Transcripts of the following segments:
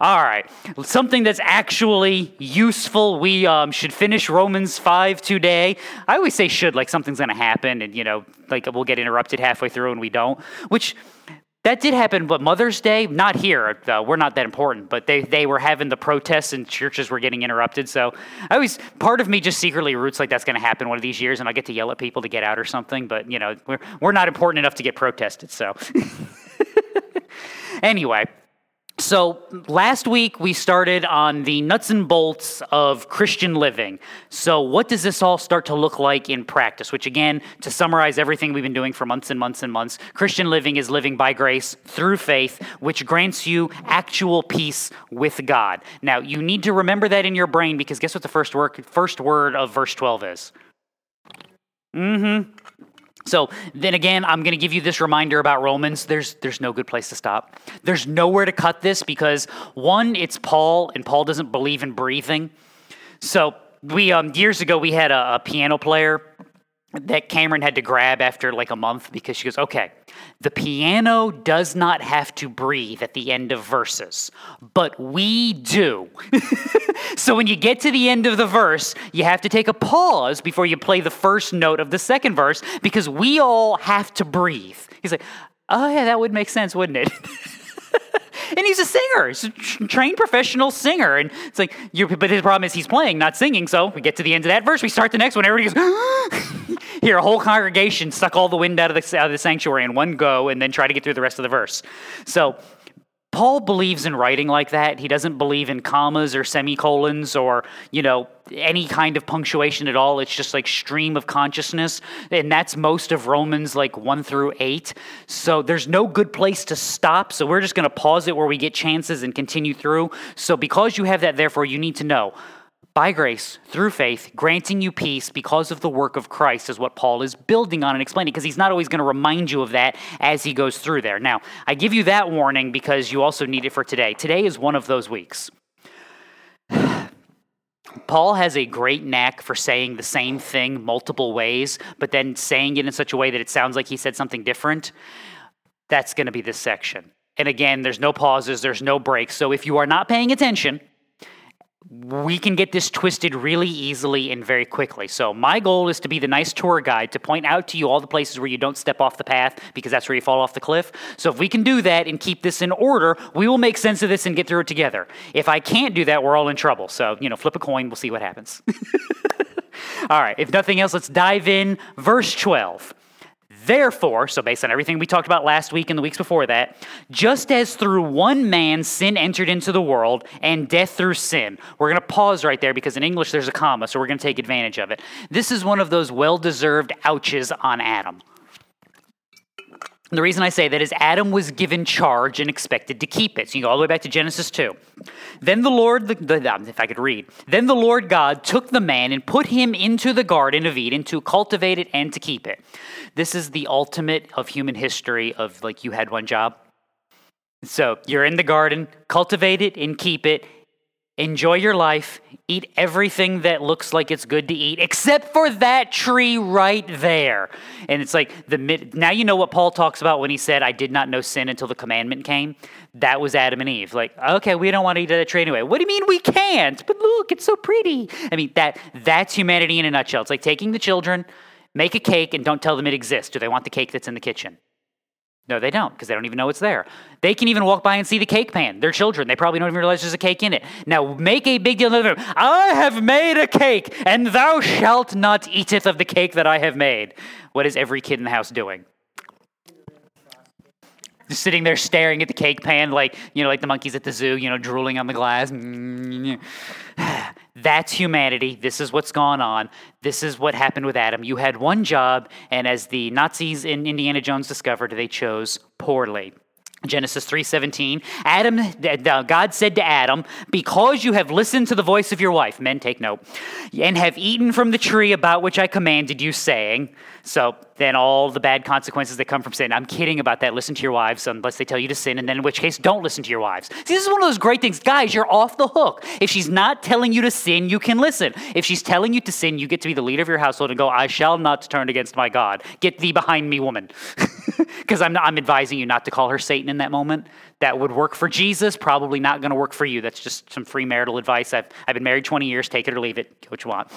All right, something that's actually useful. We um, should finish Romans 5 today. I always say should, like something's going to happen, and, you know, like we'll get interrupted halfway through and we don't, which that did happen, but Mother's Day, not here. Uh, we're not that important, but they, they were having the protests and churches were getting interrupted. So I always, part of me just secretly roots like that's going to happen one of these years and I get to yell at people to get out or something. But, you know, we're, we're not important enough to get protested. So anyway, so, last week we started on the nuts and bolts of Christian living. So, what does this all start to look like in practice? Which, again, to summarize everything we've been doing for months and months and months, Christian living is living by grace through faith, which grants you actual peace with God. Now, you need to remember that in your brain because guess what the first word, first word of verse 12 is? Mm hmm. So then again, I'm going to give you this reminder about Romans. There's there's no good place to stop. There's nowhere to cut this because one, it's Paul, and Paul doesn't believe in breathing. So we um, years ago we had a, a piano player that Cameron had to grab after like a month because she goes, okay, the piano does not have to breathe at the end of verses, but we do. so when you get to the end of the verse, you have to take a pause before you play the first note of the second verse because we all have to breathe. He's like, oh yeah, that would make sense, wouldn't it? and he's a singer. He's a trained professional singer. And it's like, but his problem is he's playing, not singing. So we get to the end of that verse, we start the next one. Everybody goes, here, a whole congregation suck all the wind out of the, out of the sanctuary in one go, and then try to get through the rest of the verse. So Paul believes in writing like that. He doesn't believe in commas or semicolons or, you know, any kind of punctuation at all. It's just like stream of consciousness. And that's most of Romans like 1 through 8. So there's no good place to stop. So we're just going to pause it where we get chances and continue through. So because you have that, therefore, you need to know by grace, through faith, granting you peace because of the work of Christ, is what Paul is building on and explaining, because he's not always going to remind you of that as he goes through there. Now, I give you that warning because you also need it for today. Today is one of those weeks. Paul has a great knack for saying the same thing multiple ways, but then saying it in such a way that it sounds like he said something different. That's going to be this section. And again, there's no pauses, there's no breaks. So if you are not paying attention, we can get this twisted really easily and very quickly. So, my goal is to be the nice tour guide to point out to you all the places where you don't step off the path because that's where you fall off the cliff. So, if we can do that and keep this in order, we will make sense of this and get through it together. If I can't do that, we're all in trouble. So, you know, flip a coin, we'll see what happens. all right, if nothing else, let's dive in. Verse 12. Therefore, so based on everything we talked about last week and the weeks before that, just as through one man sin entered into the world and death through sin. We're going to pause right there because in English there's a comma, so we're going to take advantage of it. This is one of those well deserved ouches on Adam. The reason I say that is Adam was given charge and expected to keep it. So you go all the way back to Genesis 2. Then the Lord, the, the, um, if I could read, then the Lord God took the man and put him into the Garden of Eden to cultivate it and to keep it. This is the ultimate of human history of like you had one job. So you're in the garden, cultivate it and keep it, enjoy your life, eat everything that looks like it's good to eat, except for that tree right there. And it's like the mid, now you know what Paul talks about when he said, "I did not know sin until the commandment came." That was Adam and Eve. Like, okay, we don't want to eat that tree anyway. What do you mean we can't? But look, it's so pretty. I mean that that's humanity in a nutshell. It's like taking the children, make a cake, and don't tell them it exists. Do they want the cake that's in the kitchen? No, they don't, because they don't even know it's there. They can even walk by and see the cake pan. They're children. They probably don't even realize there's a cake in it. Now, make a big deal of it. I have made a cake, and thou shalt not eateth of the cake that I have made. What is every kid in the house doing? Just sitting there staring at the cake pan like, you know, like the monkeys at the zoo, you know, drooling on the glass. That's humanity. This is what's gone on. This is what happened with Adam. You had one job, and as the Nazis in Indiana Jones discovered, they chose poorly. Genesis 3:17 Adam God said to Adam because you have listened to the voice of your wife men take note and have eaten from the tree about which I commanded you saying so then all the bad consequences that come from sin. I'm kidding about that. Listen to your wives unless they tell you to sin and then in which case don't listen to your wives. See, this is one of those great things. Guys you're off the hook. If she's not telling you to sin you can listen. If she's telling you to sin you get to be the leader of your household and go I shall not turn against my God. Get thee behind me woman. Because I'm, I'm advising you not to call her Satan in that moment. That would work for Jesus, probably not going to work for you. That's just some free marital advice. I've, I've been married 20 years, take it or leave it, get what you want.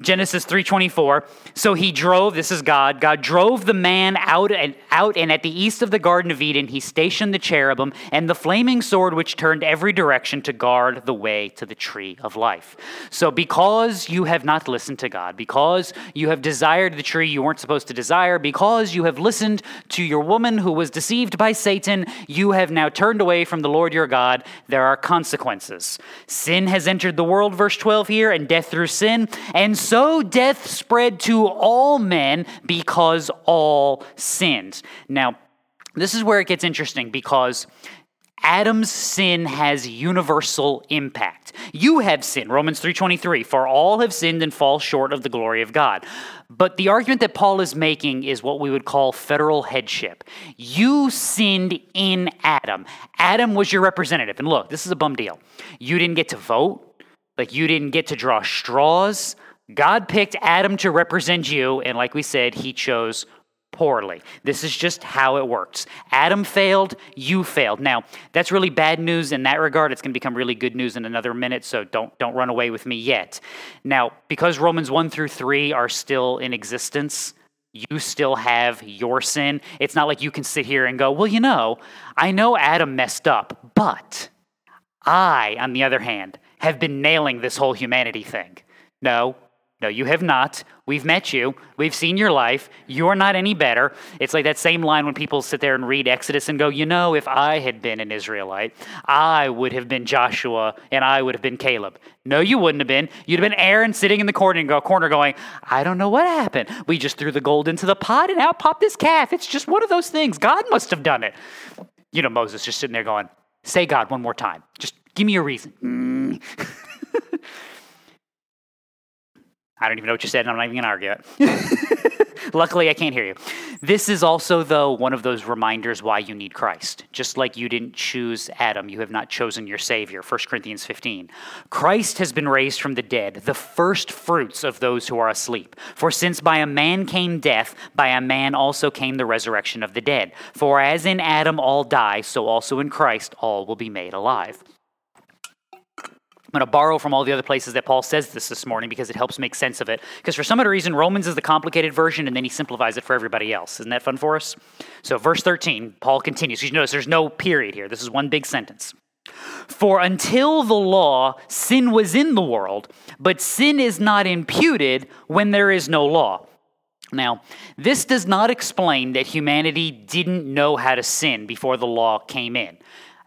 Genesis 3.24, so he drove, this is God, God drove the man out and out and at the east of the Garden of Eden, he stationed the cherubim and the flaming sword which turned every direction to guard the way to the tree of life. So because you have not listened to God, because you have desired the tree you weren't supposed to desire, because you have listened to your woman who was deceived by Satan, you have now turned away from the Lord your God, there are consequences. Sin has entered the world, verse 12 here, and death through sin. And so death spread to all men because all sinned. Now, this is where it gets interesting because Adam's sin has universal impact. You have sinned, Romans 3:23, for all have sinned and fall short of the glory of God. But the argument that Paul is making is what we would call federal headship. You sinned in Adam. Adam was your representative. And look, this is a bum deal. You didn't get to vote, like you didn't get to draw straws. God picked Adam to represent you, and like we said, he chose poorly. This is just how it works. Adam failed, you failed. Now, that's really bad news in that regard. It's going to become really good news in another minute, so don't don't run away with me yet. Now, because Romans 1 through 3 are still in existence, you still have your sin. It's not like you can sit here and go, "Well, you know, I know Adam messed up, but I, on the other hand, have been nailing this whole humanity thing." No, no, you have not. We've met you. We've seen your life. You're not any better. It's like that same line when people sit there and read Exodus and go, you know, if I had been an Israelite, I would have been Joshua and I would have been Caleb. No, you wouldn't have been. You'd have been Aaron sitting in the corner going, I don't know what happened. We just threw the gold into the pot and out popped this calf. It's just one of those things. God must have done it. You know, Moses just sitting there going, say God one more time. Just give me a reason. Mm. I don't even know what you said, and I'm not even going to argue it. Luckily, I can't hear you. This is also, though, one of those reminders why you need Christ. Just like you didn't choose Adam, you have not chosen your Savior. 1 Corinthians 15. Christ has been raised from the dead, the first fruits of those who are asleep. For since by a man came death, by a man also came the resurrection of the dead. For as in Adam all die, so also in Christ all will be made alive. I'm going to borrow from all the other places that Paul says this this morning because it helps make sense of it. Because for some other reason, Romans is the complicated version and then he simplifies it for everybody else. Isn't that fun for us? So, verse 13, Paul continues. You notice there's no period here. This is one big sentence. For until the law, sin was in the world, but sin is not imputed when there is no law. Now, this does not explain that humanity didn't know how to sin before the law came in.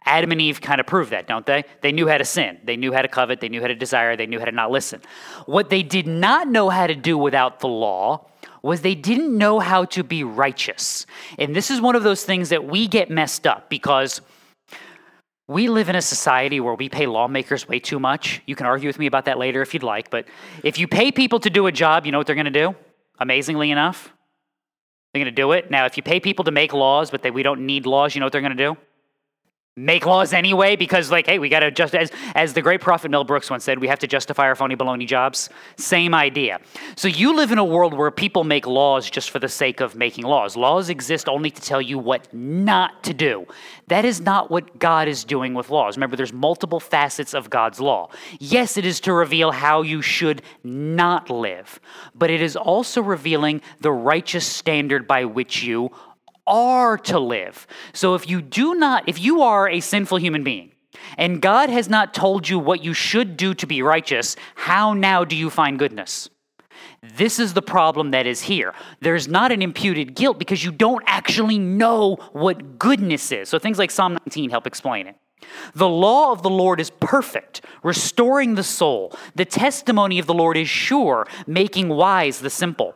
Adam and Eve kind of prove that, don't they? They knew how to sin. They knew how to covet. They knew how to desire. They knew how to not listen. What they did not know how to do without the law was they didn't know how to be righteous. And this is one of those things that we get messed up because we live in a society where we pay lawmakers way too much. You can argue with me about that later if you'd like, but if you pay people to do a job, you know what they're going to do? Amazingly enough, they're going to do it. Now, if you pay people to make laws, but they, we don't need laws, you know what they're going to do? Make laws anyway because like hey we got to just as as the great prophet mel brooks once said we have to justify our phony baloney jobs. Same idea. So you live in a world where people make laws just for the sake of making laws. Laws exist only to tell you what not to do. That is not what god is doing with laws. Remember there's multiple facets of god's law. Yes it is to reveal how you should not live but it is also revealing the righteous standard by which you are to live. So if you do not, if you are a sinful human being, and God has not told you what you should do to be righteous, how now do you find goodness? This is the problem that is here. There's not an imputed guilt because you don't actually know what goodness is. So things like Psalm 19 help explain it. The law of the Lord is perfect, restoring the soul. The testimony of the Lord is sure, making wise the simple.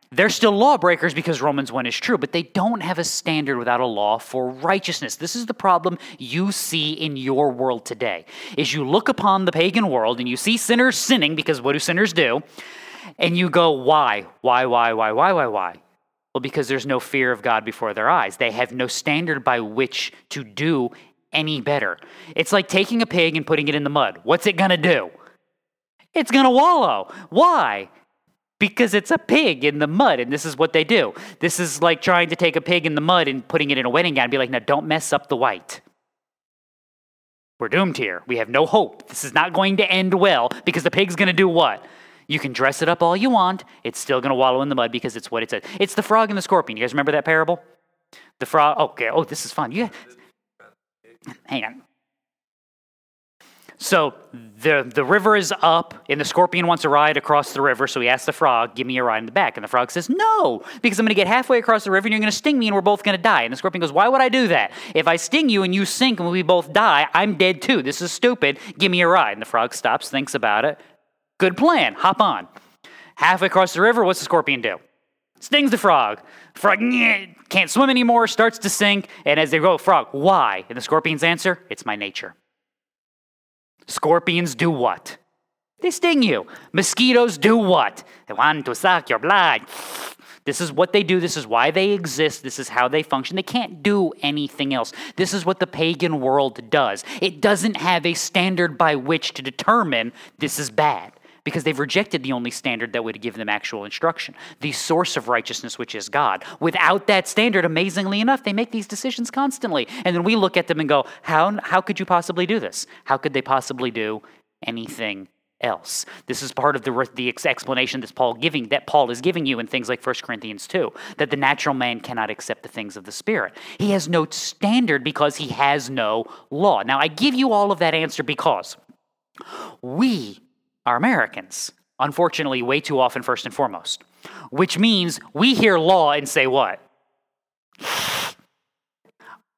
They're still lawbreakers because Romans 1 is true, but they don't have a standard without a law for righteousness. This is the problem you see in your world today. Is you look upon the pagan world and you see sinners sinning because what do sinners do? And you go, why? Why, why, why, why, why, why? Well, because there's no fear of God before their eyes. They have no standard by which to do any better. It's like taking a pig and putting it in the mud. What's it gonna do? It's gonna wallow. Why? Because it's a pig in the mud and this is what they do. This is like trying to take a pig in the mud and putting it in a wedding gown and be like, now don't mess up the white. We're doomed here. We have no hope. This is not going to end well because the pig's going to do what? You can dress it up all you want. It's still going to wallow in the mud because it's what it says. It's the frog and the scorpion. You guys remember that parable? The frog. Oh, okay. Oh, this is fun. Yeah. Hang on. So the, the river is up, and the scorpion wants a ride across the river. So he asks the frog, Give me a ride in the back. And the frog says, No, because I'm going to get halfway across the river and you're going to sting me and we're both going to die. And the scorpion goes, Why would I do that? If I sting you and you sink and we both die, I'm dead too. This is stupid. Give me a ride. And the frog stops, thinks about it. Good plan. Hop on. Halfway across the river, what's the scorpion do? Stings the frog. Frog can't swim anymore, starts to sink. And as they go, Frog, why? And the scorpion's answer, It's my nature. Scorpions do what? They sting you. Mosquitoes do what? They want to suck your blood. This is what they do. This is why they exist. This is how they function. They can't do anything else. This is what the pagan world does. It doesn't have a standard by which to determine this is bad because they've rejected the only standard that would give them actual instruction, the source of righteousness, which is God. Without that standard, amazingly enough, they make these decisions constantly. And then we look at them and go, how, how could you possibly do this? How could they possibly do anything else. This is part of the, the explanation that Paul giving that Paul is giving you in things like 1 Corinthians 2, that the natural man cannot accept the things of the spirit. He has no standard because he has no law. Now I give you all of that answer because we are Americans. Unfortunately, way too often, first and foremost. Which means we hear law and say, what?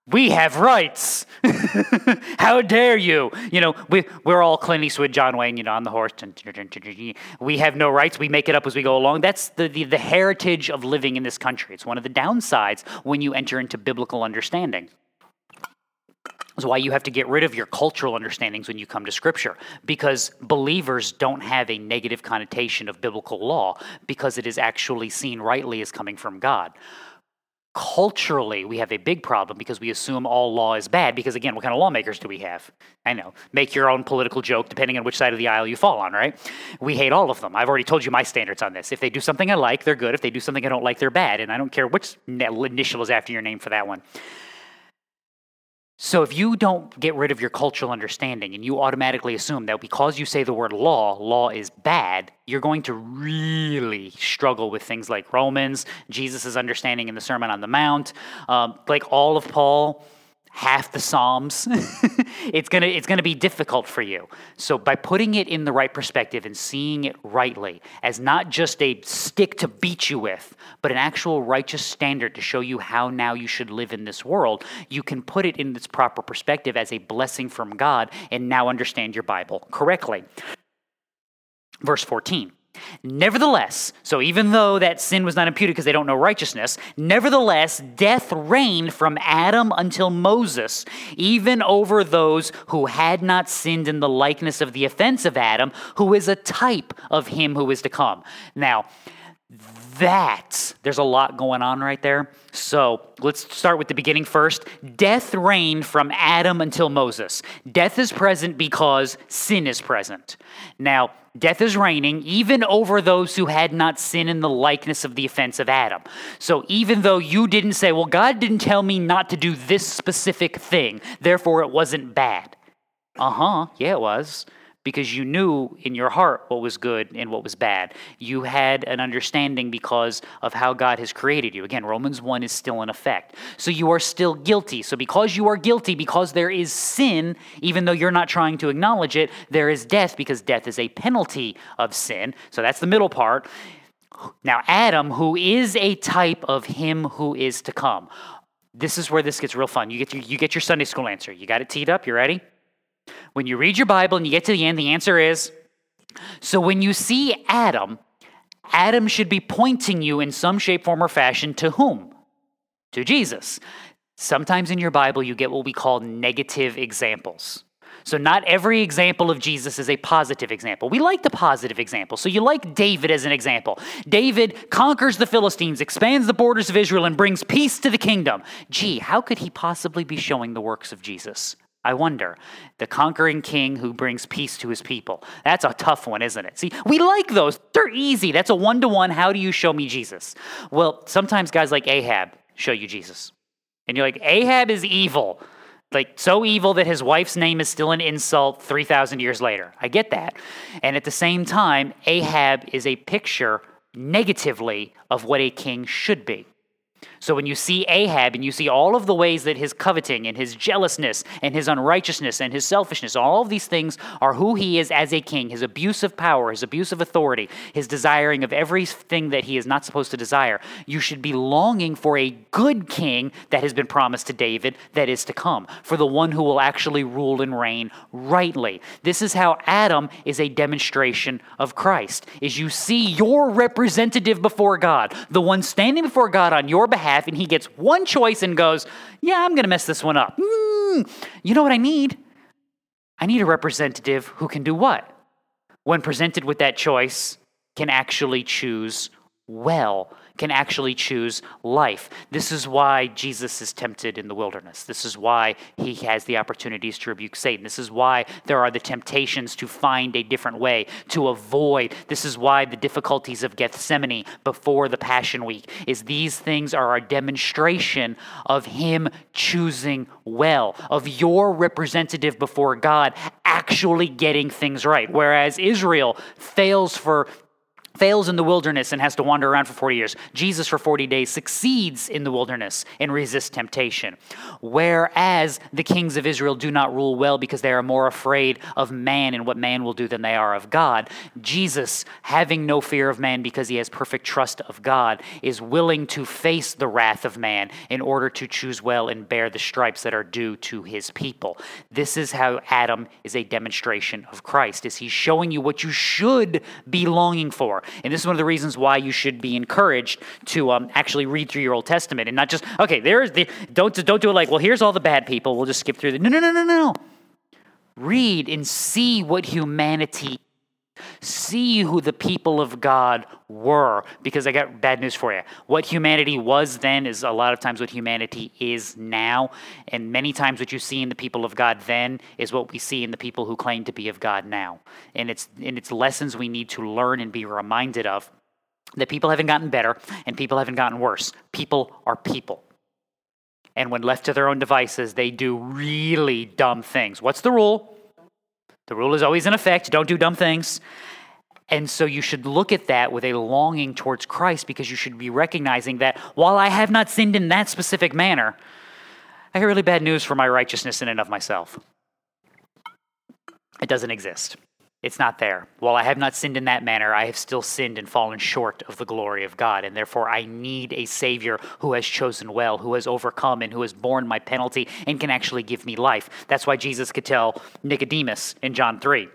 We have rights. How dare you? You know, we, we're all Clint Eastwood, John Wayne, you know, on the horse. We have no rights. We make it up as we go along. That's the, the, the heritage of living in this country. It's one of the downsides when you enter into biblical understanding is why you have to get rid of your cultural understandings when you come to Scripture, because believers don't have a negative connotation of biblical law because it is actually seen rightly as coming from God. Culturally, we have a big problem because we assume all law is bad. Because again, what kind of lawmakers do we have? I know. Make your own political joke depending on which side of the aisle you fall on, right? We hate all of them. I've already told you my standards on this. If they do something I like, they're good. If they do something I don't like, they're bad. And I don't care which initial is after your name for that one. So if you don't get rid of your cultural understanding and you automatically assume that because you say the word law, law is bad, you're going to really struggle with things like Romans, Jesus' understanding in the Sermon on the Mount, um, like all of Paul half the psalms it's to it's to be difficult for you. So by putting it in the right perspective and seeing it rightly as not just a stick to beat you with but an actual righteous standard to show you how now you should live in this world you can put it in its proper perspective as a blessing from god and now understand your bible correctly. Verse 14 Nevertheless, so even though that sin was not imputed because they don't know righteousness, nevertheless, death reigned from Adam until Moses, even over those who had not sinned in the likeness of the offense of Adam, who is a type of him who is to come. Now, that, there's a lot going on right there. So let's start with the beginning first. Death reigned from Adam until Moses. Death is present because sin is present. Now, death is reigning even over those who had not sinned in the likeness of the offense of Adam. So even though you didn't say, well, God didn't tell me not to do this specific thing, therefore it wasn't bad. Uh huh, yeah, it was because you knew in your heart what was good and what was bad. You had an understanding because of how God has created you. Again, Romans 1 is still in effect. So you are still guilty. So because you are guilty, because there is sin, even though you're not trying to acknowledge it, there is death because death is a penalty of sin. So that's the middle part. Now, Adam, who is a type of him who is to come. This is where this gets real fun. You get your, you get your Sunday school answer. You got it teed up? You ready? When you read your Bible and you get to the end, the answer is so when you see Adam, Adam should be pointing you in some shape, form, or fashion to whom? To Jesus. Sometimes in your Bible, you get what we call negative examples. So, not every example of Jesus is a positive example. We like the positive example. So, you like David as an example. David conquers the Philistines, expands the borders of Israel, and brings peace to the kingdom. Gee, how could he possibly be showing the works of Jesus? I wonder. The conquering king who brings peace to his people. That's a tough one, isn't it? See, we like those. They're easy. That's a one to one. How do you show me Jesus? Well, sometimes guys like Ahab show you Jesus. And you're like, Ahab is evil like so evil that his wife's name is still an insult 3,000 years later. I get that. And at the same time, Ahab is a picture negatively of what a king should be. So when you see Ahab and you see all of the ways that his coveting and his jealousness and his unrighteousness and his selfishness, all of these things are who he is as a king, his abuse of power, his abuse of authority, his desiring of everything that he is not supposed to desire, you should be longing for a good king that has been promised to David that is to come, for the one who will actually rule and reign rightly. This is how Adam is a demonstration of Christ. Is you see your representative before God, the one standing before God on your behalf and he gets one choice and goes, Yeah, I'm going to mess this one up. Mm, you know what I need? I need a representative who can do what? When presented with that choice, can actually choose well can actually choose life. This is why Jesus is tempted in the wilderness. This is why he has the opportunities to rebuke Satan. This is why there are the temptations to find a different way, to avoid. This is why the difficulties of Gethsemane before the Passion Week is these things are a demonstration of him choosing well, of your representative before God actually getting things right. Whereas Israel fails for fails in the wilderness and has to wander around for 40 years. Jesus, for 40 days, succeeds in the wilderness and resists temptation. Whereas the kings of Israel do not rule well because they are more afraid of man and what man will do than they are of God. Jesus, having no fear of man because he has perfect trust of God, is willing to face the wrath of man in order to choose well and bear the stripes that are due to his people. This is how Adam is a demonstration of Christ. Is he showing you what you should be longing for? And this is one of the reasons why you should be encouraged to um, actually read through your Old Testament and not just, okay, there's the, don't, don't do it like, well, here's all the bad people. We'll just skip through the, no, no, no, no, no. Read and see what humanity See who the people of God were, because I got bad news for you. What humanity was then is a lot of times what humanity is now. And many times what you see in the people of God then is what we see in the people who claim to be of God now. And it's, and it's lessons we need to learn and be reminded of that people haven't gotten better and people haven't gotten worse. People are people. And when left to their own devices, they do really dumb things. What's the rule? The rule is always in effect don't do dumb things. And so you should look at that with a longing towards Christ because you should be recognizing that while I have not sinned in that specific manner, I have really bad news for my righteousness in and of myself. It doesn't exist. It's not there. While I have not sinned in that manner, I have still sinned and fallen short of the glory of God. And therefore, I need a Savior who has chosen well, who has overcome, and who has borne my penalty and can actually give me life. That's why Jesus could tell Nicodemus in John 3.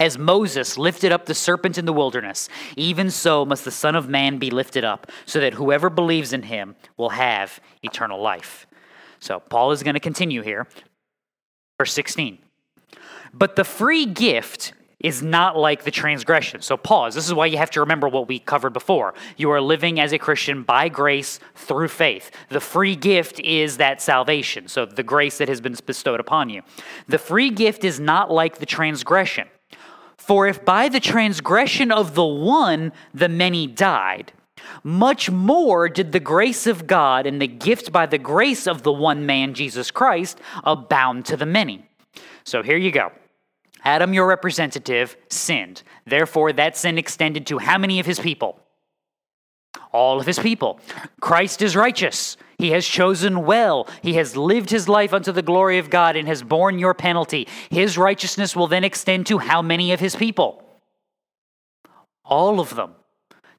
As Moses lifted up the serpent in the wilderness, even so must the Son of Man be lifted up, so that whoever believes in him will have eternal life. So, Paul is going to continue here. Verse 16. But the free gift is not like the transgression. So, pause. This is why you have to remember what we covered before. You are living as a Christian by grace through faith. The free gift is that salvation, so the grace that has been bestowed upon you. The free gift is not like the transgression. For if by the transgression of the one the many died, much more did the grace of God and the gift by the grace of the one man, Jesus Christ, abound to the many. So here you go. Adam, your representative, sinned. Therefore, that sin extended to how many of his people? All of his people. Christ is righteous. He has chosen well. He has lived his life unto the glory of God and has borne your penalty. His righteousness will then extend to how many of his people? All of them.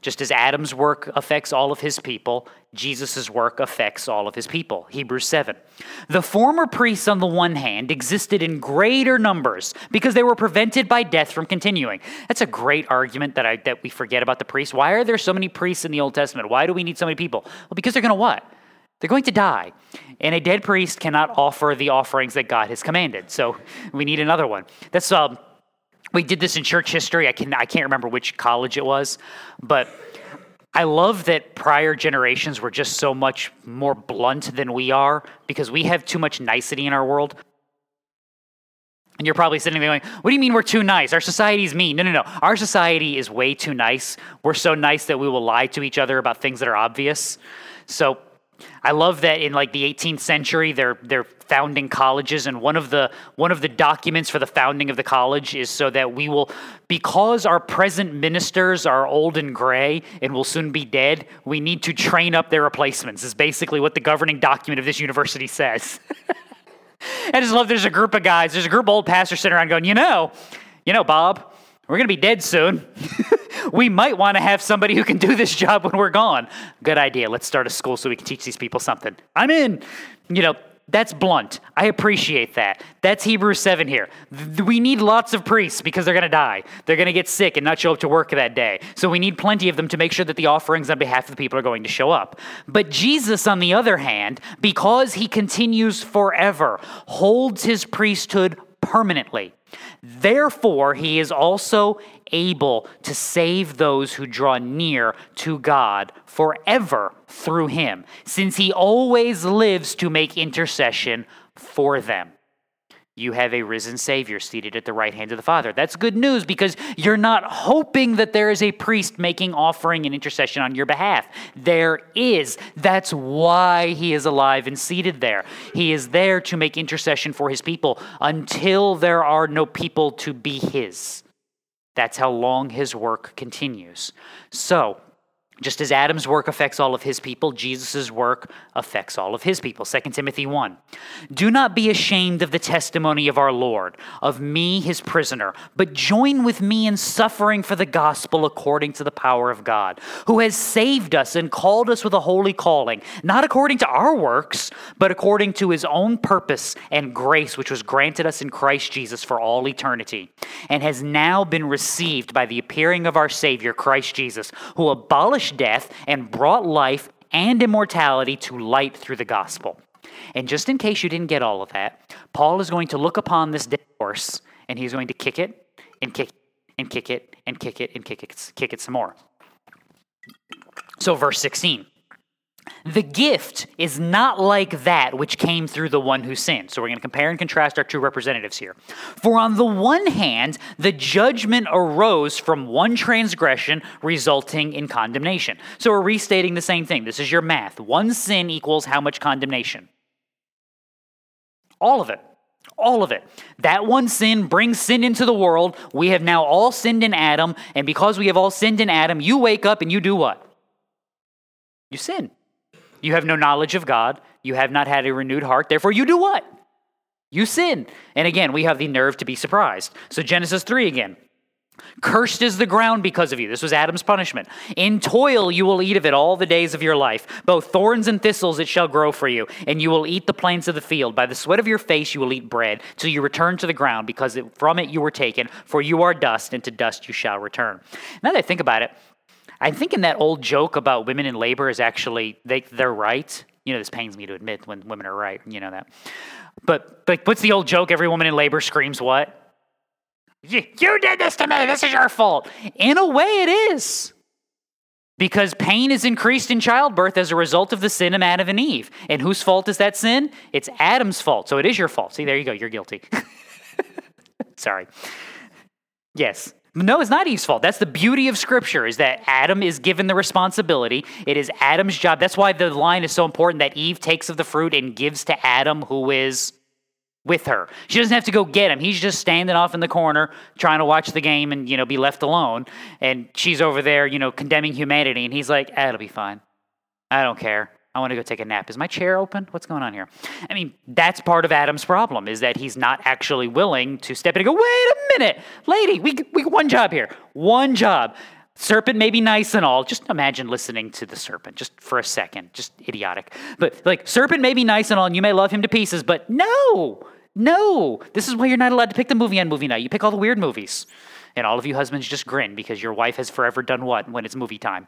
Just as Adam's work affects all of his people, Jesus' work affects all of his people. Hebrews 7. The former priests, on the one hand, existed in greater numbers because they were prevented by death from continuing. That's a great argument that, I, that we forget about the priests. Why are there so many priests in the Old Testament? Why do we need so many people? Well, because they're going to what? They're going to die. And a dead priest cannot offer the offerings that God has commanded. So we need another one. That's. Um, we did this in church history. I can I can't remember which college it was, but I love that prior generations were just so much more blunt than we are because we have too much nicety in our world. And you're probably sitting there going, What do you mean we're too nice? Our society's mean. No, no, no. Our society is way too nice. We're so nice that we will lie to each other about things that are obvious. So I love that in like the 18th century, they're they're founding colleges, and one of the one of the documents for the founding of the college is so that we will, because our present ministers are old and gray and will soon be dead, we need to train up their replacements. Is basically what the governing document of this university says. I just love there's a group of guys, there's a group of old pastors sitting around going, you know, you know, Bob, we're going to be dead soon. we might want to have somebody who can do this job when we're gone. Good idea. Let's start a school so we can teach these people something. I'm in. You know, that's blunt. I appreciate that. That's Hebrews 7 here. We need lots of priests because they're going to die. They're going to get sick and not show up to work that day. So we need plenty of them to make sure that the offerings on behalf of the people are going to show up. But Jesus, on the other hand, because he continues forever, holds his priesthood permanently. Therefore, he is also able to save those who draw near to God forever through him, since he always lives to make intercession for them you have a risen Savior seated at the right hand of the Father. That's good news because you're not hoping that there is a priest making offering and intercession on your behalf. There is. That's why he is alive and seated there. He is there to make intercession for his people until there are no people to be his. That's how long his work continues. So, just as Adam's work affects all of his people, Jesus' work affects all of his people. 2 Timothy 1. Do not be ashamed of the testimony of our Lord, of me, his prisoner, but join with me in suffering for the gospel according to the power of God, who has saved us and called us with a holy calling, not according to our works, but according to his own purpose and grace, which was granted us in Christ Jesus for all eternity, and has now been received by the appearing of our Savior, Christ Jesus, who abolished death and brought life and immortality to light through the gospel. And just in case you didn't get all of that, Paul is going to look upon this dead horse and he's going to kick it and kick it and kick it and kick it and kick it, kick it some more. So, verse 16. The gift is not like that which came through the one who sinned. So we're going to compare and contrast our two representatives here. For on the one hand, the judgment arose from one transgression, resulting in condemnation. So we're restating the same thing. This is your math. One sin equals how much condemnation? All of it. All of it. That one sin brings sin into the world. We have now all sinned in Adam. And because we have all sinned in Adam, you wake up and you do what? You sin. You have no knowledge of God. You have not had a renewed heart. Therefore, you do what? You sin. And again, we have the nerve to be surprised. So, Genesis 3 again. Cursed is the ground because of you. This was Adam's punishment. In toil you will eat of it all the days of your life. Both thorns and thistles it shall grow for you, and you will eat the plants of the field. By the sweat of your face you will eat bread, till you return to the ground, because it, from it you were taken, for you are dust, and to dust you shall return. Now that I think about it, I'm thinking that old joke about women in labor is actually they they're right. You know, this pains me to admit when women are right. You know that. But but what's the old joke? Every woman in labor screams what? You did this to me. This is your fault. In a way, it is. Because pain is increased in childbirth as a result of the sin of Adam and Eve. And whose fault is that sin? It's Adam's fault. So it is your fault. See, there you go. You're guilty. Sorry. Yes. No, it's not Eve's fault. That's the beauty of Scripture is that Adam is given the responsibility. It is Adam's job. That's why the line is so important that Eve takes of the fruit and gives to Adam, who is with her. She doesn't have to go get him. He's just standing off in the corner trying to watch the game and, you know, be left alone. And she's over there, you know, condemning humanity. And he's like, ah, it'll be fine. I don't care. I want to go take a nap. Is my chair open? What's going on here? I mean, that's part of Adam's problem is that he's not actually willing to step in and go, wait a minute, lady, we, we one job here, one job. Serpent may be nice and all. Just imagine listening to the serpent just for a second. Just idiotic. But like, serpent may be nice and all, and you may love him to pieces, but no, no. This is why you're not allowed to pick the movie on movie night. You pick all the weird movies. And all of you husbands just grin because your wife has forever done what when it's movie time?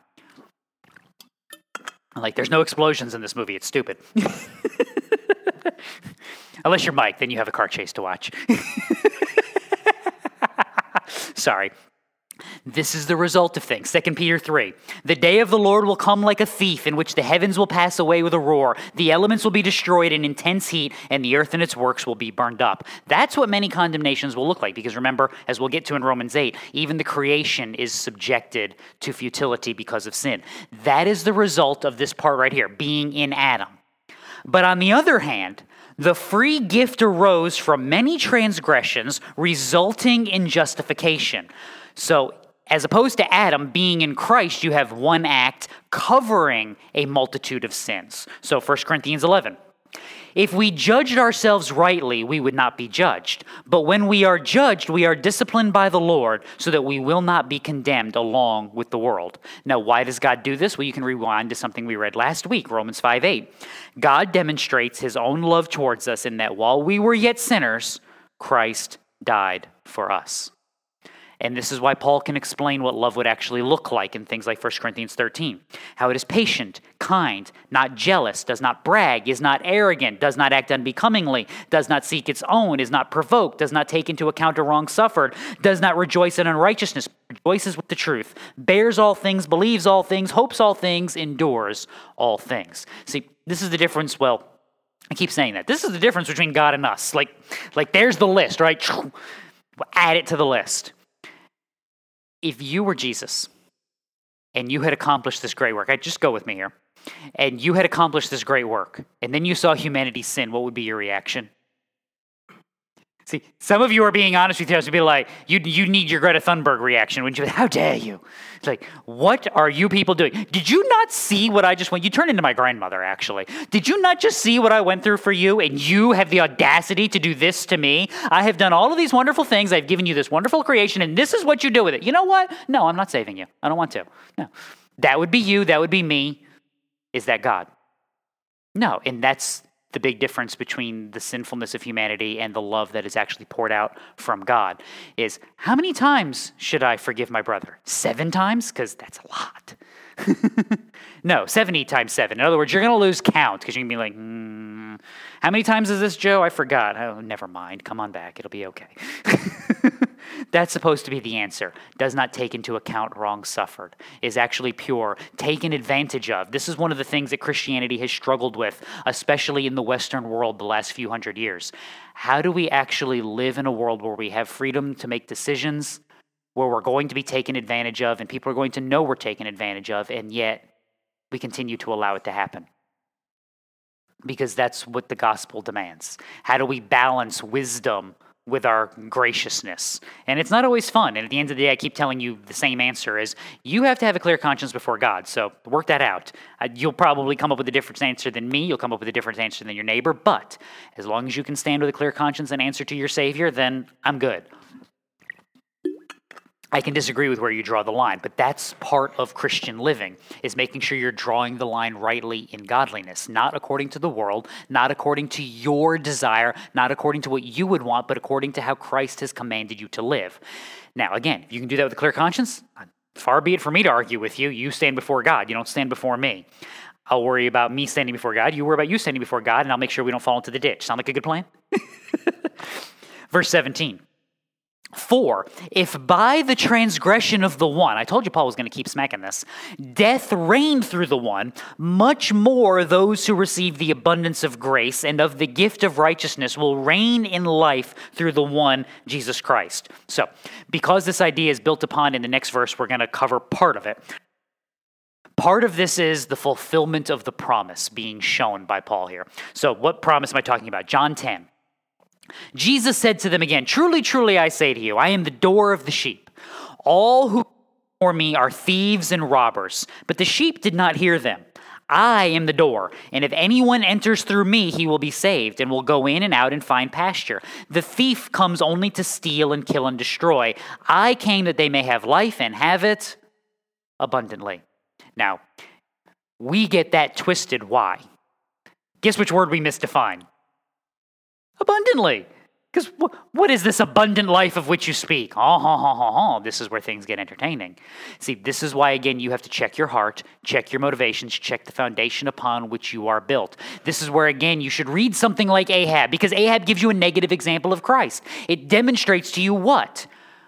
Like, there's no explosions in this movie. It's stupid. Unless you're Mike, then you have a car chase to watch. Sorry. This is the result of things. 2 Peter 3. The day of the Lord will come like a thief, in which the heavens will pass away with a roar, the elements will be destroyed in intense heat, and the earth and its works will be burned up. That's what many condemnations will look like, because remember, as we'll get to in Romans 8, even the creation is subjected to futility because of sin. That is the result of this part right here, being in Adam. But on the other hand, the free gift arose from many transgressions, resulting in justification. So, as opposed to Adam being in Christ, you have one act covering a multitude of sins. So, 1 Corinthians 11. If we judged ourselves rightly, we would not be judged. But when we are judged, we are disciplined by the Lord so that we will not be condemned along with the world. Now, why does God do this? Well, you can rewind to something we read last week, Romans 5 8. God demonstrates his own love towards us in that while we were yet sinners, Christ died for us. And this is why Paul can explain what love would actually look like in things like 1 Corinthians 13. How it is patient, kind, not jealous, does not brag, is not arrogant, does not act unbecomingly, does not seek its own, is not provoked, does not take into account a wrong suffered, does not rejoice in unrighteousness, rejoices with the truth, bears all things, believes all things, hopes all things, endures all things. See, this is the difference, well, I keep saying that. This is the difference between God and us. Like, like there's the list, right? Add it to the list if you were Jesus and you had accomplished this great work, I just go with me here, and you had accomplished this great work, and then you saw humanity sin, what would be your reaction? See, some of you are being honest with yourselves to be like, you, you need your Greta Thunberg reaction. Wouldn't you? How dare you? It's like, what are you people doing? Did you not see what I just went? You turned into my grandmother, actually. Did you not just see what I went through for you? And you have the audacity to do this to me? I have done all of these wonderful things. I've given you this wonderful creation, and this is what you do with it. You know what? No, I'm not saving you. I don't want to. No. That would be you. That would be me. Is that God? No. And that's the big difference between the sinfulness of humanity and the love that is actually poured out from God is how many times should I forgive my brother? Seven times? Because that's a lot. no, 70 times seven. In other words, you're going to lose count because you're going to be like, mm, how many times is this, Joe? I forgot. Oh, never mind. Come on back. It'll be okay. That's supposed to be the answer. Does not take into account wrong suffered, is actually pure, taken advantage of. This is one of the things that Christianity has struggled with, especially in the Western world the last few hundred years. How do we actually live in a world where we have freedom to make decisions, where we're going to be taken advantage of, and people are going to know we're taken advantage of, and yet we continue to allow it to happen? Because that's what the gospel demands. How do we balance wisdom? With our graciousness. And it's not always fun. And at the end of the day, I keep telling you the same answer is you have to have a clear conscience before God. So work that out. Uh, you'll probably come up with a different answer than me. You'll come up with a different answer than your neighbor. But as long as you can stand with a clear conscience and answer to your Savior, then I'm good. I can disagree with where you draw the line, but that's part of Christian living is making sure you're drawing the line rightly in godliness, not according to the world, not according to your desire, not according to what you would want, but according to how Christ has commanded you to live. Now, again, you can do that with a clear conscience, far be it for me to argue with you. You stand before God, you don't stand before me. I'll worry about me standing before God, you worry about you standing before God, and I'll make sure we don't fall into the ditch. Sound like a good plan? Verse 17. For if by the transgression of the one, I told you Paul was going to keep smacking this, death reigned through the one, much more those who receive the abundance of grace and of the gift of righteousness will reign in life through the one, Jesus Christ. So, because this idea is built upon in the next verse, we're going to cover part of it. Part of this is the fulfillment of the promise being shown by Paul here. So, what promise am I talking about? John 10. Jesus said to them again, Truly, truly, I say to you, I am the door of the sheep. All who before me are thieves and robbers, but the sheep did not hear them. I am the door, and if anyone enters through me, he will be saved, and will go in and out and find pasture. The thief comes only to steal and kill and destroy. I came that they may have life and have it abundantly. Now, we get that twisted. Why? Guess which word we misdefine? Abundantly. Because what is this abundant life of which you speak? Oh, ha, ha, ha, ha. This is where things get entertaining. See, this is why, again, you have to check your heart, check your motivations, check the foundation upon which you are built. This is where, again, you should read something like Ahab, because Ahab gives you a negative example of Christ. It demonstrates to you what?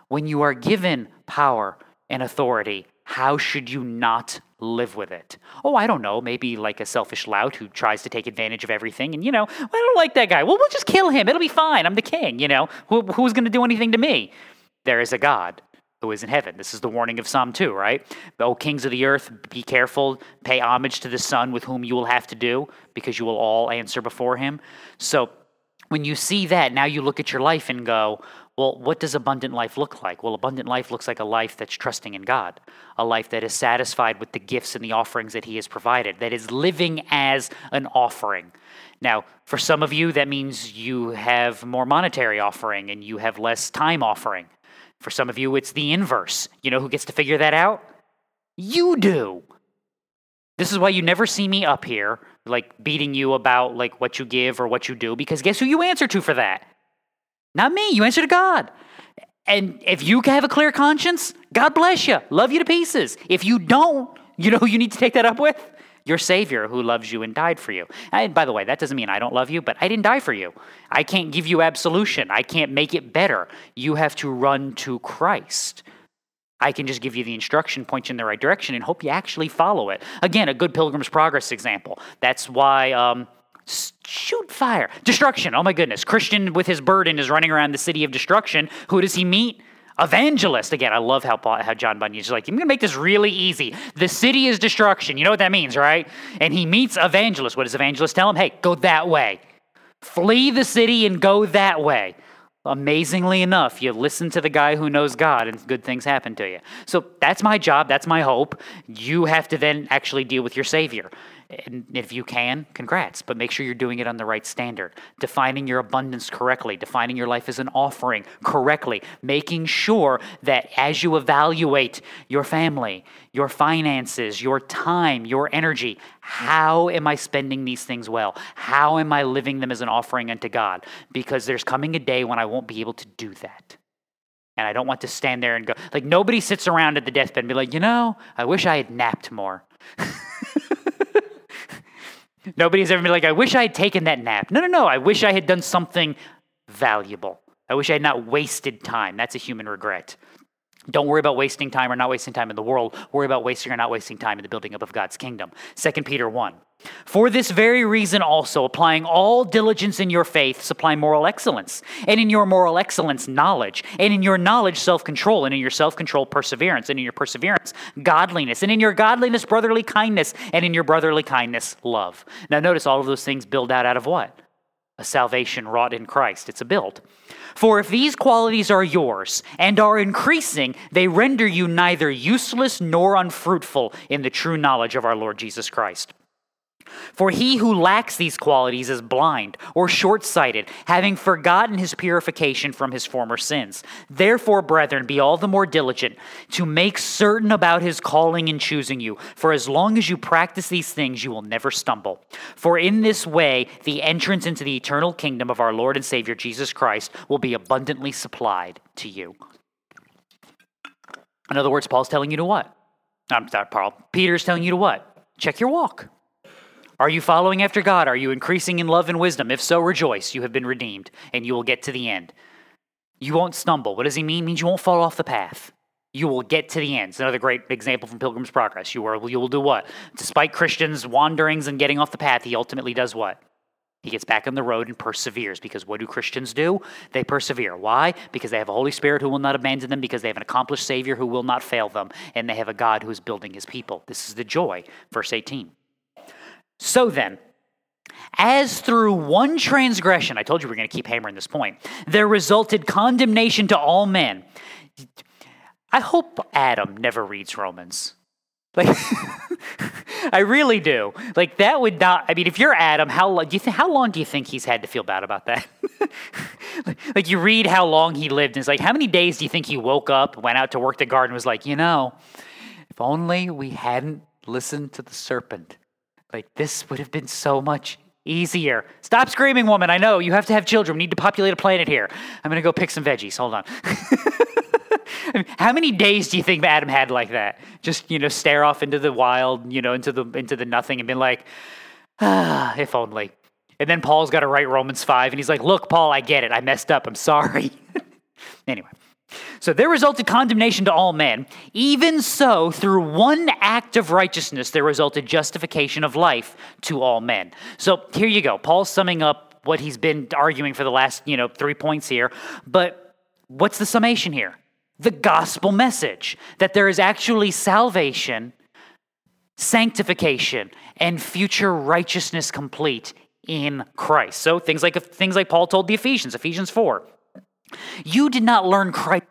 When you are given power and authority, how should you not live with it? Oh, I don't know. Maybe like a selfish lout who tries to take advantage of everything. And, you know, I don't like that guy. Well, we'll just kill him. It'll be fine. I'm the king. You know, who, who's going to do anything to me? There is a God who is in heaven. This is the warning of Psalm 2, right? O kings of the earth, be careful, pay homage to the Son with whom you will have to do, because you will all answer before him. So when you see that, now you look at your life and go, well, what does abundant life look like? Well, abundant life looks like a life that's trusting in God, a life that is satisfied with the gifts and the offerings that He has provided, that is living as an offering. Now, for some of you, that means you have more monetary offering and you have less time offering. For some of you, it's the inverse. You know who gets to figure that out? You do. This is why you never see me up here, like beating you about like what you give or what you do, because guess who you answer to for that? Not me. You answer to God. And if you have a clear conscience, God bless you. Love you to pieces. If you don't, you know who you need to take that up with? Your Savior who loves you and died for you. And by the way, that doesn't mean I don't love you, but I didn't die for you. I can't give you absolution. I can't make it better. You have to run to Christ. I can just give you the instruction, point you in the right direction, and hope you actually follow it. Again, a good Pilgrim's Progress example. That's why. Um, shoot fire. Destruction. Oh my goodness. Christian with his burden is running around the city of destruction. Who does he meet? Evangelist. Again, I love how, how John Bunyan is like, I'm going to make this really easy. The city is destruction. You know what that means, right? And he meets Evangelist. What does Evangelist tell him? Hey, go that way. Flee the city and go that way. Amazingly enough, you listen to the guy who knows God and good things happen to you. So that's my job. That's my hope. You have to then actually deal with your Savior. And if you can, congrats, but make sure you're doing it on the right standard. Defining your abundance correctly, defining your life as an offering correctly, making sure that as you evaluate your family, your finances, your time, your energy, how am I spending these things well? How am I living them as an offering unto God? Because there's coming a day when I won't be able to do that. And I don't want to stand there and go, like, nobody sits around at the deathbed and be like, you know, I wish I had napped more. Nobody's ever been like, I wish I had taken that nap. No, no, no. I wish I had done something valuable. I wish I had not wasted time. That's a human regret. Don't worry about wasting time or not wasting time in the world. Worry about wasting or not wasting time in the building up of God's kingdom. 2 Peter 1. For this very reason, also, applying all diligence in your faith, supply moral excellence, and in your moral excellence, knowledge, and in your knowledge, self control, and in your self control, perseverance, and in your perseverance, godliness, and in your godliness, brotherly kindness, and in your brotherly kindness, love. Now, notice all of those things build out out of what? A salvation wrought in Christ. It's a build. For if these qualities are yours and are increasing, they render you neither useless nor unfruitful in the true knowledge of our Lord Jesus Christ. For he who lacks these qualities is blind or short sighted, having forgotten his purification from his former sins. Therefore, brethren, be all the more diligent to make certain about his calling and choosing you. For as long as you practice these things, you will never stumble. For in this way, the entrance into the eternal kingdom of our Lord and Savior Jesus Christ will be abundantly supplied to you. In other words, Paul's telling you to what? I'm sorry, Paul. Peter's telling you to what? Check your walk. Are you following after God? Are you increasing in love and wisdom? If so, rejoice. You have been redeemed, and you will get to the end. You won't stumble. What does he mean? It means you won't fall off the path. You will get to the end. It's another great example from Pilgrim's Progress. You, are, you will do what? Despite Christians' wanderings and getting off the path, he ultimately does what? He gets back on the road and perseveres because what do Christians do? They persevere. Why? Because they have a Holy Spirit who will not abandon them, because they have an accomplished Savior who will not fail them, and they have a God who is building his people. This is the joy. Verse 18. So then, as through one transgression, I told you we are going to keep hammering this point, there resulted condemnation to all men. I hope Adam never reads Romans. Like, I really do. Like that would not. I mean, if you're Adam, how long do you think? How long do you think he's had to feel bad about that? like you read how long he lived, and it's like, how many days do you think he woke up, went out to work the garden, was like, you know, if only we hadn't listened to the serpent. Like, this would have been so much easier. Stop screaming, woman. I know you have to have children. We need to populate a planet here. I'm going to go pick some veggies. Hold on. How many days do you think Adam had like that? Just, you know, stare off into the wild, you know, into the into the nothing and be like, ah, if only. And then Paul's got to write Romans 5 and he's like, "Look, Paul, I get it. I messed up. I'm sorry." anyway, so there resulted condemnation to all men. Even so, through one act of righteousness, there resulted justification of life to all men. So here you go. Paul's summing up what he's been arguing for the last, you know, three points here. But what's the summation here? The gospel message that there is actually salvation, sanctification, and future righteousness complete in Christ. So things like things like Paul told the Ephesians, Ephesians 4. You did not learn Christ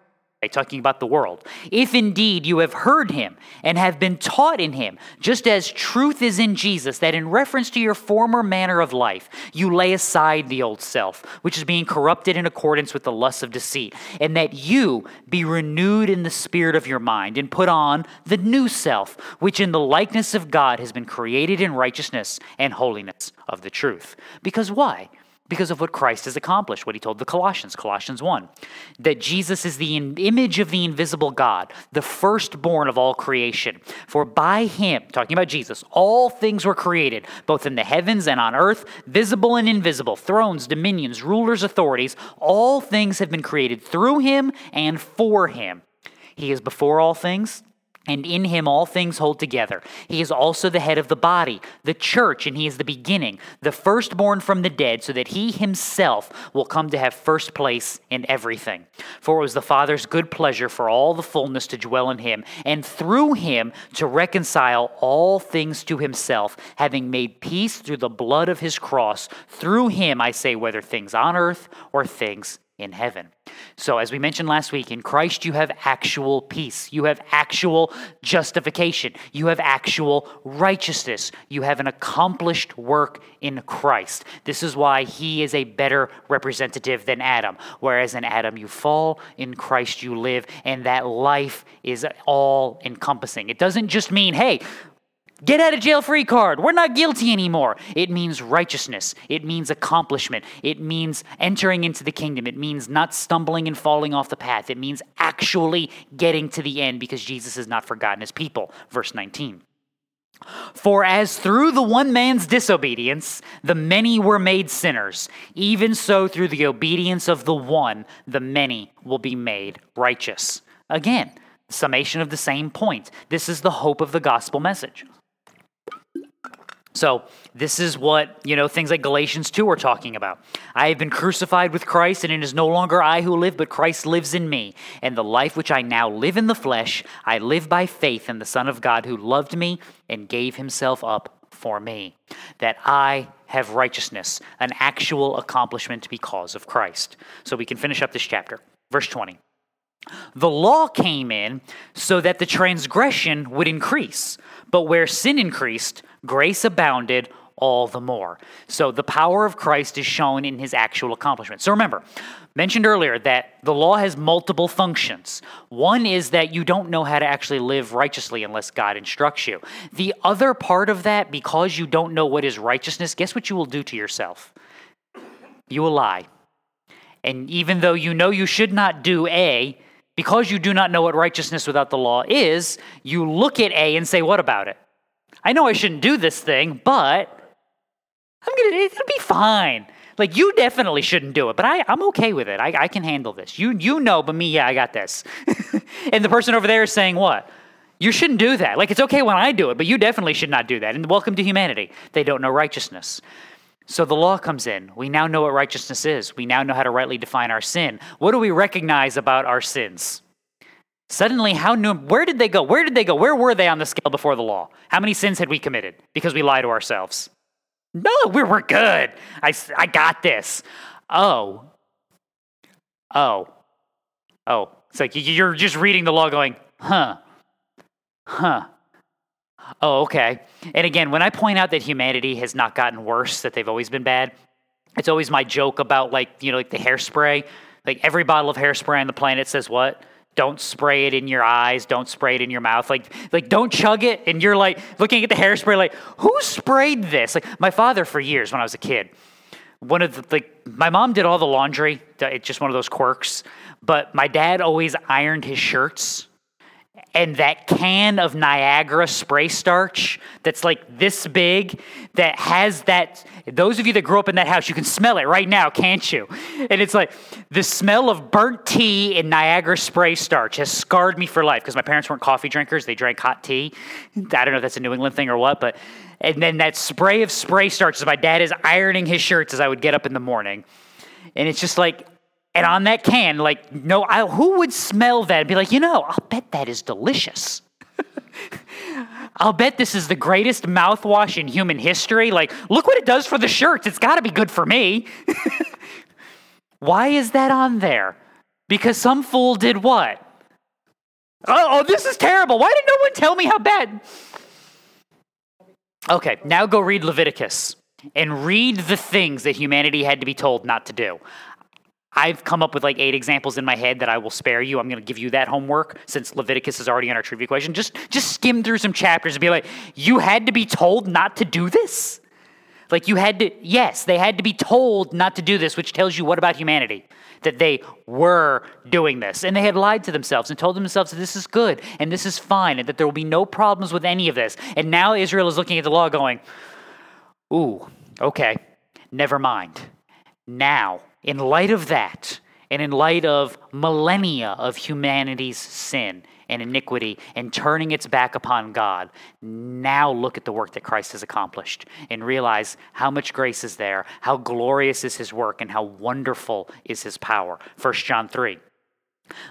talking about the world. If indeed you have heard him and have been taught in him, just as truth is in Jesus, that in reference to your former manner of life, you lay aside the old self, which is being corrupted in accordance with the lusts of deceit, and that you be renewed in the spirit of your mind, and put on the new self, which in the likeness of God has been created in righteousness and holiness of the truth. Because why? Because of what Christ has accomplished, what he told the Colossians, Colossians 1, that Jesus is the image of the invisible God, the firstborn of all creation. For by him, talking about Jesus, all things were created, both in the heavens and on earth, visible and invisible, thrones, dominions, rulers, authorities, all things have been created through him and for him. He is before all things and in him all things hold together. He is also the head of the body, the church, and he is the beginning, the firstborn from the dead, so that he himself will come to have first place in everything. For it was the Father's good pleasure for all the fullness to dwell in him, and through him to reconcile all things to himself, having made peace through the blood of his cross. Through him, I say, whether things on earth or things in heaven. So, as we mentioned last week, in Christ you have actual peace. You have actual justification. You have actual righteousness. You have an accomplished work in Christ. This is why he is a better representative than Adam. Whereas in Adam you fall, in Christ you live, and that life is all encompassing. It doesn't just mean, hey, Get out of jail free card. We're not guilty anymore. It means righteousness. It means accomplishment. It means entering into the kingdom. It means not stumbling and falling off the path. It means actually getting to the end because Jesus has not forgotten his people. Verse 19. For as through the one man's disobedience the many were made sinners, even so through the obedience of the one the many will be made righteous. Again, summation of the same point. This is the hope of the gospel message. So, this is what, you know, things like Galatians 2 are talking about. I have been crucified with Christ, and it is no longer I who live, but Christ lives in me. And the life which I now live in the flesh, I live by faith in the Son of God who loved me and gave himself up for me, that I have righteousness, an actual accomplishment because of Christ. So, we can finish up this chapter. Verse 20. The law came in so that the transgression would increase, but where sin increased, grace abounded all the more. So the power of Christ is shown in his actual accomplishment. So remember, mentioned earlier that the law has multiple functions. One is that you don't know how to actually live righteously unless God instructs you. The other part of that, because you don't know what is righteousness, guess what you will do to yourself? You will lie. And even though you know you should not do A, because you do not know what righteousness without the law is, you look at A and say, What about it? I know I shouldn't do this thing, but I'm gonna, it'll be fine. Like you definitely shouldn't do it, but I, I'm okay with it. I, I can handle this. You, you know, but me, yeah, I got this. and the person over there is saying what? You shouldn't do that. Like it's okay when I do it, but you definitely should not do that. And welcome to humanity. They don't know righteousness. So the law comes in. We now know what righteousness is. We now know how to rightly define our sin. What do we recognize about our sins? Suddenly, how new, where did they go? Where did they go? Where were they on the scale before the law? How many sins had we committed because we lie to ourselves? No, we're, we're good. I, I got this. Oh. Oh. Oh. It's like you're just reading the law going, huh. Huh. Oh, okay. And again, when I point out that humanity has not gotten worse, that they've always been bad, it's always my joke about like, you know, like the hairspray. Like every bottle of hairspray on the planet says what? don't spray it in your eyes, don't spray it in your mouth. Like, like don't chug it. And you're like looking at the hairspray, like, who sprayed this? Like, my father, for years when I was a kid, one of the, like, my mom did all the laundry. It's just one of those quirks. But my dad always ironed his shirts and that can of Niagara spray starch that's like this big that has that those of you that grew up in that house you can smell it right now can't you? And it's like the smell of burnt tea and Niagara spray starch has scarred me for life because my parents weren't coffee drinkers. They drank hot tea. I don't know if that's a New England thing or what but and then that spray of spray starch as my dad is ironing his shirts as I would get up in the morning. And it's just like and on that can, like, no, I, who would smell that and be like, you know, I'll bet that is delicious. I'll bet this is the greatest mouthwash in human history. Like, look what it does for the shirts. It's got to be good for me. Why is that on there? Because some fool did what? Oh, this is terrible. Why did no one tell me how bad? Okay, now go read Leviticus and read the things that humanity had to be told not to do. I've come up with like eight examples in my head that I will spare you. I'm going to give you that homework since Leviticus is already in our trivia question. Just just skim through some chapters and be like, you had to be told not to do this? Like you had to yes, they had to be told not to do this, which tells you what about humanity? That they were doing this. And they had lied to themselves and told themselves that this is good and this is fine and that there will be no problems with any of this. And now Israel is looking at the law going, "Ooh, okay. Never mind." Now in light of that, and in light of millennia of humanity's sin and iniquity and turning its back upon God, now look at the work that Christ has accomplished and realize how much grace is there, how glorious is his work, and how wonderful is his power. 1 John 3.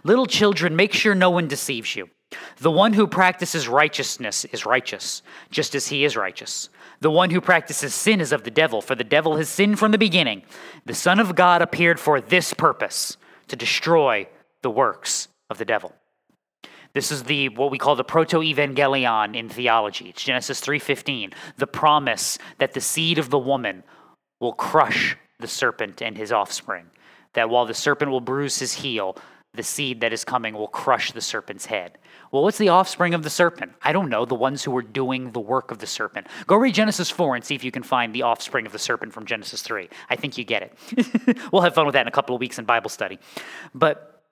Little children, make sure no one deceives you. The one who practices righteousness is righteous, just as he is righteous. The one who practices sin is of the devil, for the devil has sinned from the beginning. The Son of God appeared for this purpose, to destroy the works of the devil. This is the what we call the proto-evangelion in theology. It's Genesis 3:15, the promise that the seed of the woman will crush the serpent and his offspring. That while the serpent will bruise his heel, the seed that is coming will crush the serpent's head. Well, what's the offspring of the serpent? I don't know, the ones who were doing the work of the serpent. Go read Genesis 4 and see if you can find the offspring of the serpent from Genesis 3. I think you get it. we'll have fun with that in a couple of weeks in Bible study. But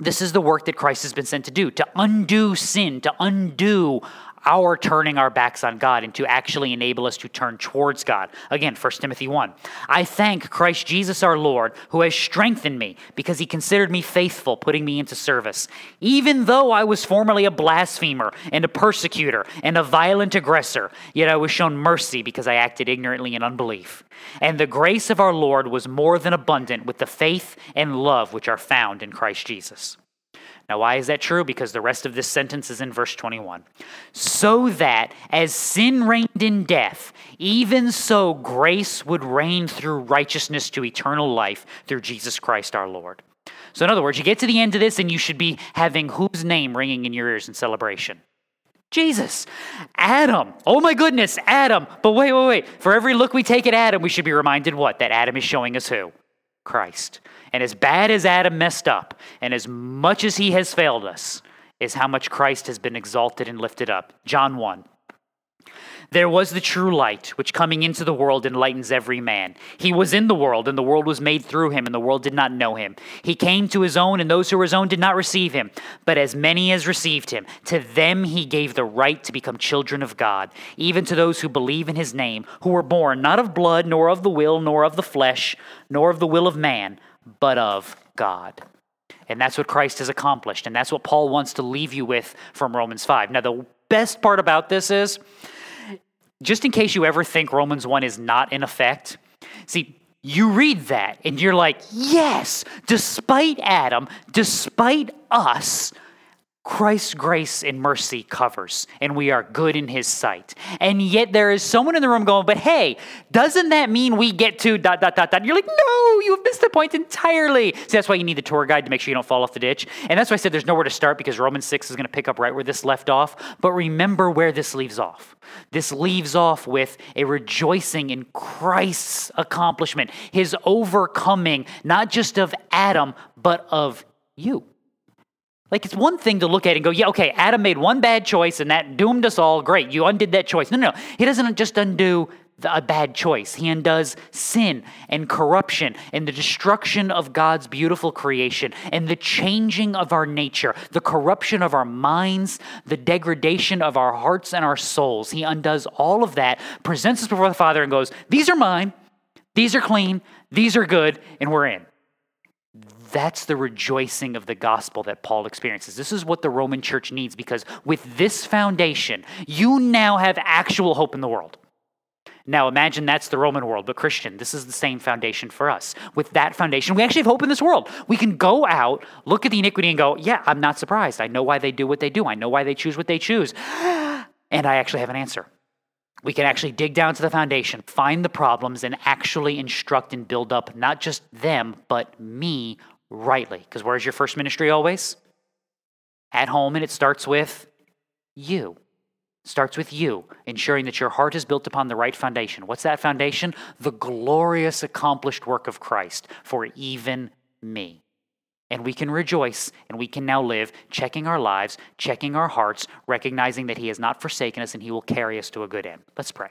this is the work that Christ has been sent to do to undo sin, to undo our turning our backs on God and to actually enable us to turn towards God. Again, 1 Timothy 1. I thank Christ Jesus our Lord, who has strengthened me because he considered me faithful, putting me into service. Even though I was formerly a blasphemer and a persecutor and a violent aggressor, yet I was shown mercy because I acted ignorantly in unbelief. And the grace of our Lord was more than abundant with the faith and love which are found in Christ Jesus. Now, why is that true? Because the rest of this sentence is in verse 21. So that as sin reigned in death, even so grace would reign through righteousness to eternal life through Jesus Christ our Lord. So, in other words, you get to the end of this and you should be having whose name ringing in your ears in celebration? Jesus. Adam. Oh my goodness, Adam. But wait, wait, wait. For every look we take at Adam, we should be reminded what? That Adam is showing us who? Christ. And as bad as Adam messed up, and as much as he has failed us, is how much Christ has been exalted and lifted up. John 1. There was the true light, which coming into the world enlightens every man. He was in the world, and the world was made through him, and the world did not know him. He came to his own, and those who were his own did not receive him. But as many as received him, to them he gave the right to become children of God, even to those who believe in his name, who were born not of blood, nor of the will, nor of the flesh, nor of the will of man, but of God. And that's what Christ has accomplished. And that's what Paul wants to leave you with from Romans 5. Now, the best part about this is just in case you ever think Romans 1 is not in effect, see, you read that and you're like, yes, despite Adam, despite us, Christ's grace and mercy covers, and we are good in his sight. And yet there is someone in the room going, but hey, doesn't that mean we get to dot, dot, dot, dot? You're like, no, you've missed the point entirely. See, that's why you need the tour guide to make sure you don't fall off the ditch. And that's why I said there's nowhere to start because Romans 6 is going to pick up right where this left off. But remember where this leaves off. This leaves off with a rejoicing in Christ's accomplishment, his overcoming, not just of Adam, but of you Like it's one thing to look at and go, yeah, okay, Adam made one bad choice and that doomed us all. Great, you undid that choice. No, no, no. He doesn't just undo the, a bad choice. He undoes sin and corruption and the destruction of God's beautiful creation and the changing of our nature, the corruption of our minds, the degradation of our hearts and our souls. He undoes all of that, presents us before the Father, and goes, These are mine. These are clean. These are good. And we're in. That's the rejoicing of the gospel that Paul experiences. This is what the Roman church needs because with this foundation, you now have actual hope in the world. Now imagine that's the Roman world, but Christian, this is the same foundation for us. With that foundation, we actually have hope in this world. We can go out, look at the iniquity, and go, yeah, I'm not surprised. I know why they do what they do. I know why they choose what they choose. And I actually have an answer. We can actually dig down to the foundation, find the problems, and actually instruct and build up not just them, but me rightly. Because where's your first ministry always? At home, and it starts with you. Starts with you, ensuring that your heart is built upon the right foundation. What's that foundation? The glorious accomplished work of Christ for even me. And we can rejoice and we can now live, checking our lives, checking our hearts, recognizing that He has not forsaken us and He will carry us to a good end. Let's pray.